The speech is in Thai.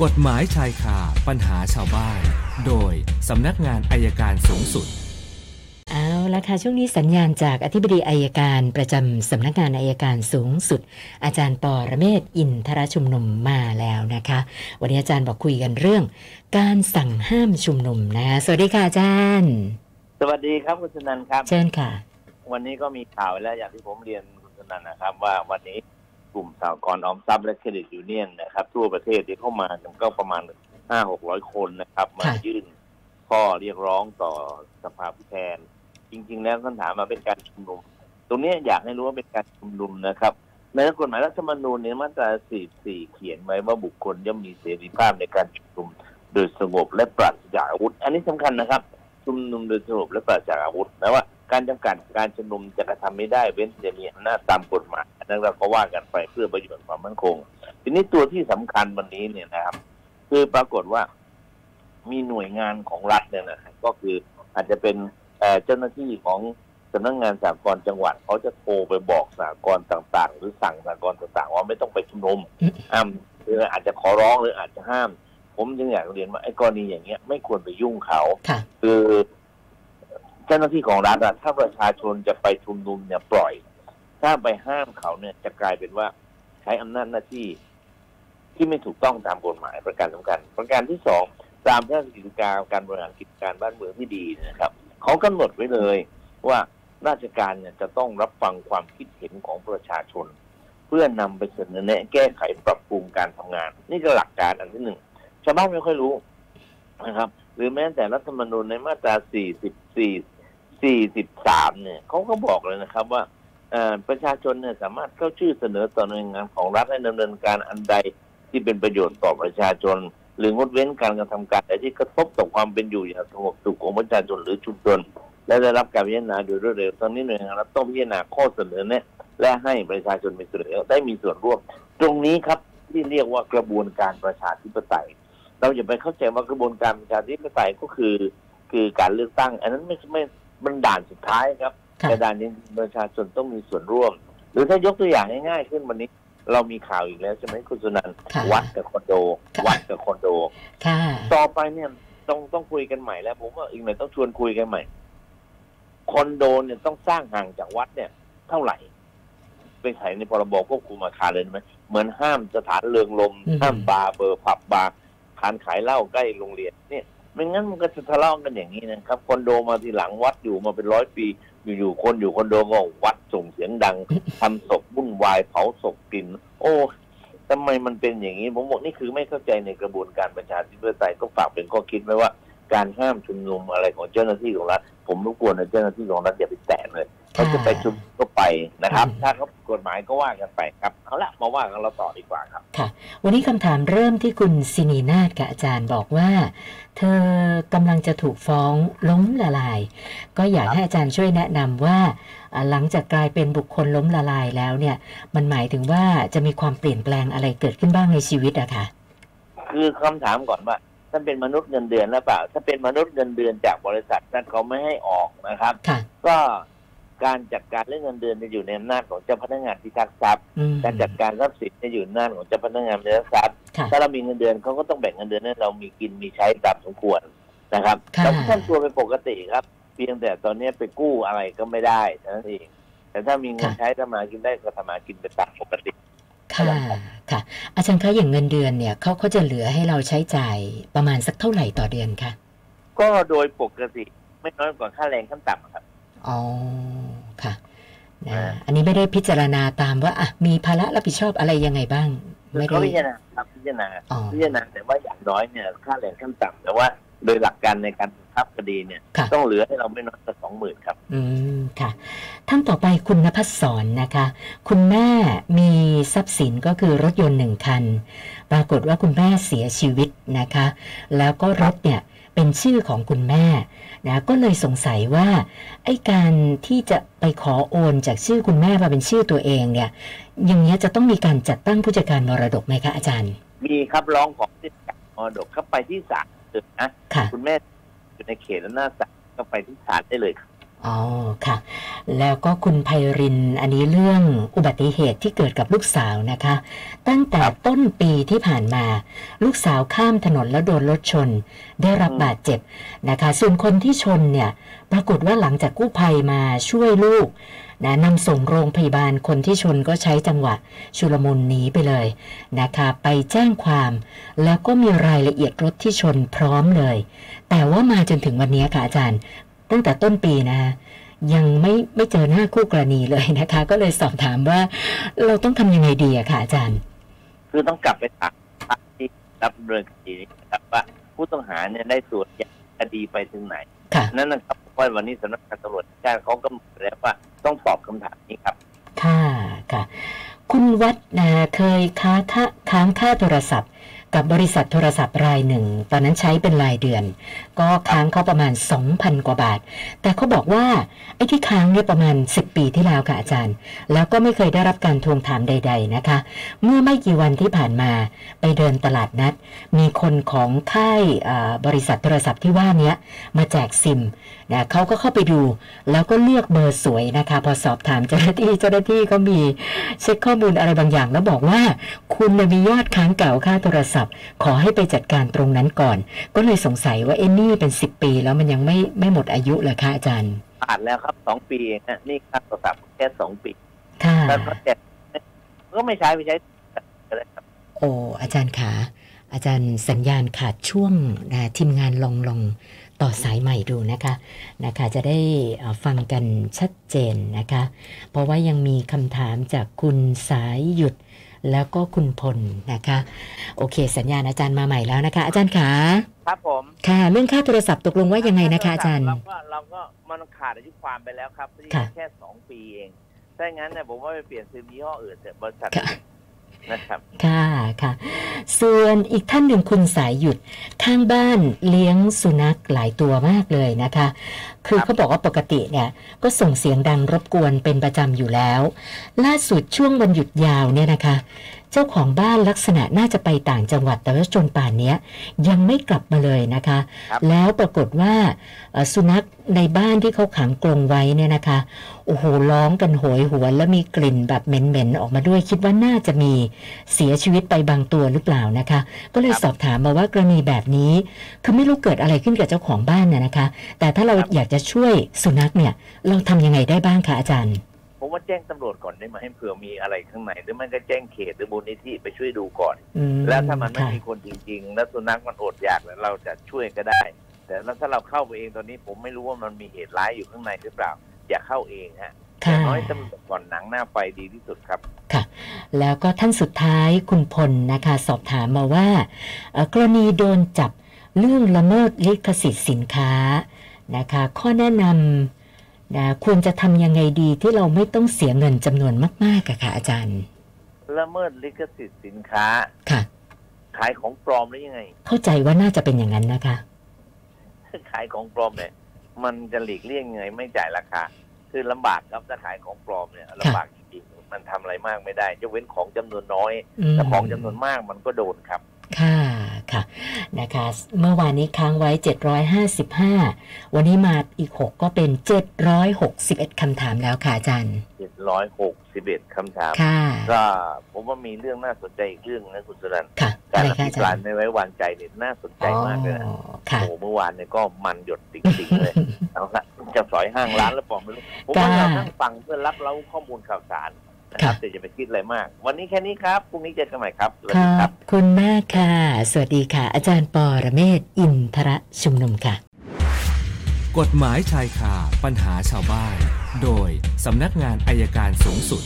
กฎหมายชายคาปัญหาชาวบ้าน โดยสำนักงานอายการสูงสุด เอาละค่ะช่วงนี้สัญญาณจากอธิบดีอัยการประจำสำนักงานอัยการสูงสุด อาจารย์ปอระเมศวร์อินทรชุมนุมมาแล้วนะคะ วันนี้อาจารย์บอกคุยกันเรื่อง การสั่งห้ามชุมนุมนะสวัสดีค่ะอาจารย์ สวัสดีครับคุณสนันครับ เชิญค่ะ วันนี้ก็มีข่าวแล้วอย่างที่ผมเรียนคุณสนันนะครับ ว่าวันนี้ กลุ่มสหกรณ์ออมทรัพย์และเครดิตยูเนียนนะครับ ทั่วประเทศที่เข้ามากันก็ประมาณห้าหกร้อยคนนะครับ มาค่ะยื่นข้อเรียกร้องต่อสภาผู้แทน จริง ๆ แล้วท่านถามมาเป็นการชุมนุม ตรงนี้อยากให้รู้ว่าเป็นการชุมนุมนะครับในกฎหมายรัฐธรรมนูญเนี่ยมาตรา 44 เขียนไว้ว่าบุคคลย่อมมีเสรีภาพในการชุมนุมโดยสงบและปราศจากอาวุธ อันนี้สำคัญนะครับ ชุมนุมโดยสงบและปราศจากอาวุธแปลว่าการจำกัดการชุมนุมจะกระทำไม่ได้เว้นจะมีอำนาจตามกฎหมาย อันนั้นเราก็ว่ากันไปเพื่อประโยชน์ความมั่นคง ทีนี้ตัวที่สำคัญวันนี้เนี่ยนะครับ คือปรากฏว่ามีหน่วยงานของรัฐเนี่ยนะครับก็คืออาจจะเป็นเอ่อเจ้าหน้าที่ของสำนักงานสากลจังหวัดเขาจะโทรไปบอกสากลต่าง ๆ หรือสั่งสากลต่าง ๆ ว่าไม่ต้องไปชุมนุมอืมห้ามหรืออาจจะขอร้องหรืออาจจะห้าม ผมจึงอยากเรียนว่าไอ้กรณีอย่างเงี้ยไม่ควรไปยุ่งเขาค่ะคือเจ้าหน้าที่ของรัฐอะถ้าประชาชนจะไปชุมนุมเนี่ยปล่อย ถ้าไปห้ามเขาเนี่ยจะกลายเป็นว่าใช้อำนาจหน้าที่ที่ไม่ถูกต้องตามกฎหมายประการสำคัญ ประการที่สองตามพระราชกิจการการบริหารกิจการบ้านเมืองที่ดีนะครับเขากำหนดไว้เลยว่าราชการเนี่ยจะต้องรับฟังความคิดเห็นของประชาชน เพื่อนำไปเสนอแนะแก้ไขปรับปรุงการทำงาน นี่คือหลักการอันที่หนึ่งชาวบ้านไม่ค่อยรู้นะครับ หรือแม้แต่รัฐธรรมนูญในมาตรา 44 43 เนี่ยเขาก็บอกเลยนะครับว่า ประชาชนเนี่ยสามารถเข้าชื่อเสนอต่อหน่วยงานของรัฐให้ดำเนินการอันใดที่เป็นประโยชน์ต่อประชาชน หรืองดเว้นการกระทำการใดที่กระทบต่อความเป็นอยู่อย่างสงบสุขของประชาชนหรือชุมชนและได้รับการพิจารณาโดยรวดเร็วตอนนี้หน่วยงานรัฐต้องพิจารณาข้อเสนอแนะและให้ประชาชนมีส่วนร่วมได้มีส่วนร่วม ตรงนี้ครับที่เรียกว่ากระบวนการประชาธิปไตย เราอย่าไปเข้าใจว่ากระบวนการประชาธิปไตยก็คือ คือการเลือกตั้ง อันนั้นไม่ไม่มันด่านสุดท้ายครับ แต่ด่านนี้ประชาชนต้องมีส่วนร่วม หรือถ้ายกตัวอย่างง่ายๆขึ้นวันนี้เรามีข่าวอีกแล้วใช่ไหมคุณสุนันท์ค่ะวัดกับคอนโดค่ะวัดกับคอนโดค่ะต่อไปเนี่ยต้องต้องคุยกันใหม่แล้ว ผมว่าอีกหน่อยต้องชวนคุยกันใหม่คอนโดเนี่ยต้องสร้างห่างจากวัดเนี่ย เท่าไหร่เป็นไขในพรบควบคุมอาคารเลยไหมเหมือนห้ามสถานเรืองลมอืมห้ามบาร์เบอร์ผับบาร์ทานขายเหล้าใกล้โรงเรียนเนี่ย ไม่งั้นมันก็จะทะเลาะกันอย่างนี้นะครับคอนโดมาทีหลังวัดอยู่มาเป็นร้อยปี อยู่ๆคนอยู่คอนโดก็วัดส่งเสียงดังทำศพวุ่นวายเผาศพกลิ่นโอ้ทำไมมันเป็นอย่างนี้ ผมบอกนี่คือไม่เข้าใจในกระบวนการประชาธิปไตยก็ฝากเป็นข้อคิดไว้ว่า การห้ามชุมนุมอะไรของเจ้าหน้าที่ของรัฐผมรบกวนเจ้าหน้าที่ของรัฐอย่าไปแตะเลย เขาจะไปชุมนุมก็ไปนะครับอืมถ้าเขาผิดกฎหมายก็ว่ากันไปครับเอาละมาว่ากันเราต่อดีกว่าครับ ค่ะ วันนี้คำถามเริ่มที่คุณสินีนาฏกับอาจารย์บอกว่า เธอกำลังจะถูกฟ้องล้มละลาย ก็อยากให้อาจารย์ช่วยแนะนำว่าอ่า หลังจากกลายเป็นบุคคลล้มละลายแล้วเนี่ย มันหมายถึงว่าจะมีความเปลี่ยนแปลงอะไรเกิดขึ้นบ้างในชีวิตอะคะคือคำถามก่อนว่าท่านเป็นมนุษย์เงินเดือนหรือเปล่า ถ้าเป็นมนุษย์เงินเดือนจากบริษัทนั้นเขาไม่ให้ออกนะครับค่ะก็ การจัดการเรื่องเงินเดือนจะอยู่ในอำนาจของเจ้าพนักงานพิทักษ์ทรัพย์อืมการจัดการทรัพย์สินจะอยู่ในอำนาจของเจ้าพนักงานพิทักษ์ทรัพย์ค่ะถ้าเรามีเงินเดือนเขาก็ต้องแบ่งเงินเดือนให้เรามีกินมีใช้ตามสมควรนะครับค่ะเราก็ท่านตัวเป็นปกติครับ เพียงแต่ตอนนี้ไปกู้อะไรก็ไม่ได้เท่านั้นเองแต่ถ้ามีเงินใช้ทำมากินได้ก็ทำมากินไปตามปกติค่ะค่ะ อาจารย์คะอย่างเงินเดือนเนี่ยเขาเขาจะเหลือให้เราใช้จ่ายประมาณสักเท่าไหร่ต่อเดือนคะก็โดยปกติไม่น้อยกว่าค่าแรงขั้นต่ำครับอ๋อ ค่ะนะอ่าอันนี้ไม่ได้พิจารณาตามว่าอะมีภาระรับผิดชอบอะไรยังไงบ้าง ไม่ได้เขาพิจารณาครับพิจารณาอ๋อพิจารณาแต่ว่าอย่างน้อยเนี่ยค่าแรงขั้นต่ำแต่ว่าโดยหลักการในการบังคับคดีเนี่ยค่ะต้องเหลือให้เราไม่น้อยกว่าสองหมื่นครับ อืมค่ะ ท่านต่อไปคุณนภัสสรนะคะ คุณแม่มีทรัพย์สินก็คือรถยนต์หนึ่งคัน ปรากฏว่าคุณแม่เสียชีวิตนะคะ แล้วก็รถเนี่ย เป็นชื่อของคุณแม่นะก็เลยสงสัยว่าไอ้การที่จะไปขอโอนจากชื่อคุณแม่มาเป็นชื่อตัวเองเนี่ย อย่างเงี้ยจะต้องมีการจัดตั้งผู้จัดการมรดกไหมคะอาจารย์ มีครับร้องของที่การมรดกเข้าไปที่ศาลเลยนะค่ะคุณแม่อยู่ในเขตและหน้าศาลก็ไปที่ศาลได้เลยครับ อ๋อค่ะ แล้วก็คุณไพริน อันนี้เรื่องอุบัติเหตุที่เกิดกับลูกสาวนะคะ ตั้งแต่ต้นปีที่ผ่านมา ลูกสาวข้ามถนนแล้วโดนรถชน ได้รับบาดเจ็บนะคะ ส่วนคนที่ชนเนี่ย ปรากฏว่าหลังจากกู้ภัยมาช่วยลูกนะนำส่งโรงพยาบาลคนที่ชนก็ใช้จังหวะชุลมุนหนีไปเลยนะคะ ไปแจ้งความ แล้วก็มีรายละเอียดรถที่ชนพร้อมเลย แต่ว่ามาจนถึงวันนี้ค่ะอาจารย์ ตั้งแต่ต้นปีนะคะยังไม่ไม่เจอหน้าคู่กรณีเลยนะคะ ก็เลยสอบถามว่า เราต้องทำยังไงดีอะค่ะอาจารย์ คือต้องกลับไปถามที่รับดำเนินคดีนี้นะครับว่าผู้ต้องหาเนี่ยได้ตรวจคดีไปถึงไหนค่ะนั่นนะครับเพราะวันนี้สำนักงานตำรวจแห่งชาติเขากำหนดแล้วว่าต้องตอบคำถามนี้ครับ ค่ะค่ะ คุณวัดนะเคยค้าค่าค้างค่าโทรศัพท์ กับบริษัทโทรศัพท์รายหนึ่ง ตอนนั้นใช้เป็นรายเดือน ก็ค้างเขาประมาณ 2,000 กว่าบาท แต่เขาบอกว่า ไอ้ที่ค้างเนี่ยประมาณ 10 ปีที่แล้วค่ะอาจารย์ แล้วก็ไม่เคยได้รับการทวงถามใด ๆนะคะ เมื่อไม่กี่วันที่ผ่านมาไปเดินตลาดนัด มีคนของค่ายบริษัทโทรศัพท์ที่ว่านี้มาแจกซิมนะเขาก็เข้าไปดู แล้วก็เลือกเบอร์สวยนะคะ พอสอบถามเจ้าหน้าที่เจ้าหน้าที่ก็มีเช็คข้อมูลอะไรบางอย่าง แล้วบอกว่า คุณมียอดค้างเก่าค่าโทรศัพท์ ขอให้ไปจัดการตรงนั้นก่อน ก็เลยสงสัยว่าเอ็นนี่เป็นสิบปี แล้วมันยังไม่ไม่หมดอายุเลยค่ะอาจารย์ผ่านแล้วครับสองปีเองนะนี่ค่าโทรศัพท์แค่สองปีค่ะแล้วก็แจกก็ไม่ใช้ไม่ใช้ก็ได้ครับโอ้อาจารย์ขาอาจารย์สัญญาณขาดช่วงนะทีมงานลองลองต่อสายใหม่ดูนะคะนะคะจะได้เอ่อฟังกันชัดเจนนะคะ เพราะว่ายังมีคำถามจากคุณสายหยุด แล้วก็คุณพลนะคะ โอเค สัญญาณอาจารย์มาใหม่แล้วนะคะ อาจารย์ขาครับผมค่ะ เรื่องค่าโทรศัพท์ตกลงว่ายังไงนะคะ อาจารย์เราก็เราก็มันขาดอายุความไปแล้วครับที่ค่ะแค่สองปีเองถ้าอย่างนั้นเนี่ยผมว่าไปเปลี่ยนซิมยี่ห้ออื่นเถอะบริษัทค่ะ นะครับค่ะค่ะ ส่วนอีกท่านหนึ่งคุณสายหยุดข้างบ้านเลี้ยงสุนัขหลายตัวมากเลยนะคะ คือเขาบอกว่าปกติเนี่ยก็ส่งเสียงดังรบกวนเป็นประจำอยู่แล้ว ล่าสุดช่วงวันหยุดยาวเนี่ยนะคะ เจ้าของบ้านลักษณะน่าจะไปต่างจังหวัดแต่ว่าจนป่านเนี้ยยังไม่กลับมาเลยนะคะครับแล้วปรากฏว่าเอ่อสุนัขในบ้านที่เขาขังกรงไว้เนี่ยนะคะโอ้โหร้องกันโหยหวนแล้วมีกลิ่นแบบเหม็นๆออกมาด้วย คิดว่าน่าจะมีเสียชีวิตไปบางตัวหรือเปล่านะคะ ก็เลยสอบถามมาว่ากรณีแบบนี้ คือไม่รู้เกิดอะไรขึ้นกับเจ้าของบ้านน่ะนะคะ แต่ถ้าเราอยากจะช่วยสุนัขเนี่ยเราทำยังไงได้บ้างคะอาจารย์ ผมว่าแจ้งตำรวจก่อนได้ไหมให้เผื่อมีอะไรข้างในหรือไม่ก็แจ้งเขตหรือมูลนิธิไปช่วยดูก่อนอืมแล้วถ้ามันไม่ค่ะมีคนจริง ๆ แล้วสุนัขมันอดอยากแล้วเราจะช่วยก็ได้ แต่แล้วถ้าเราเข้าไปเองตอนนี้ผมไม่รู้ว่ามันมีเหตุร้ายอยู่ข้างในหรือเปล่า อย่าเข้าเองฮะอค่ะย่างน้อยตำรวจก่อนหนังหน้าไฟดีที่สุดครับแล้วก็ท่านสุดท้ายคุณพลนะคะ สอบถามมาว่าเอ่อกรณีโดนจับเรื่องละเมิดลิขสิทธิ์สินค้านะคะ ข้อแนะนำ นะควรจะทำยังไงดีที่เราไม่ต้องเสียเงินจำนวนมากๆอะค่ะ อาจารย์ ละเมิดลิขสิทธิ์สินค้าค่ะ ขายของปลอมหรือยังไง เข้าใจว่าน่าจะเป็นอย่างนั้นนะคะขายของปลอมเนี่ยมันจะหลีกเลี่ยงยังไงไม่จ่ายราคา คือลำบากครับถ้าขายของปลอมเนี่ยลำบากจริงๆมันทำอะไรมากไม่ได้ยกเว้นของจำนวนน้อยอืมแต่ของจำนวนมากมันก็โดนครับ ค่ะค่ะนะคะเมื่อวานนี้ค้างไว้ 755 วันนี้มาอีก 6 ก็เป็น 761 คำถามแล้วค่ะอาจารย์ 761 คำถามค่ะก็ผมว่ามีเรื่องน่าสนใจอีกเรื่องนะคุณสุรันค่ะกาอะรไรอคะภิอาปจารรายย์ไม่ไว้วางใจเนี่ยน่าสนใจมากเลยนะอ๋อค่ะโอ้โหเมื่อวานเนี่ยก็มันหยดจริงๆเลยเอาละจะสอยห้างร้านแล้วปลอมไม่รู้ผมว่าค่ะเรานั่งฟังเพื่อรับเล้าข้อมูลข่าวสารนะครับ แต่อย่าไปคิดอะไรมาก วันนี้แค่นี้ครับพรุ่งนี้เจอกันใหม่ครับสวัสขดีอครับบคุณมากค่ะ สวัสดีค่ะ อาจารย์ปอระเมศวร์อินทระชุมนุมค่ะ กฎหมายชายคาปัญหาชาวบ้าน โดยสำนักงานอายการสูงสุด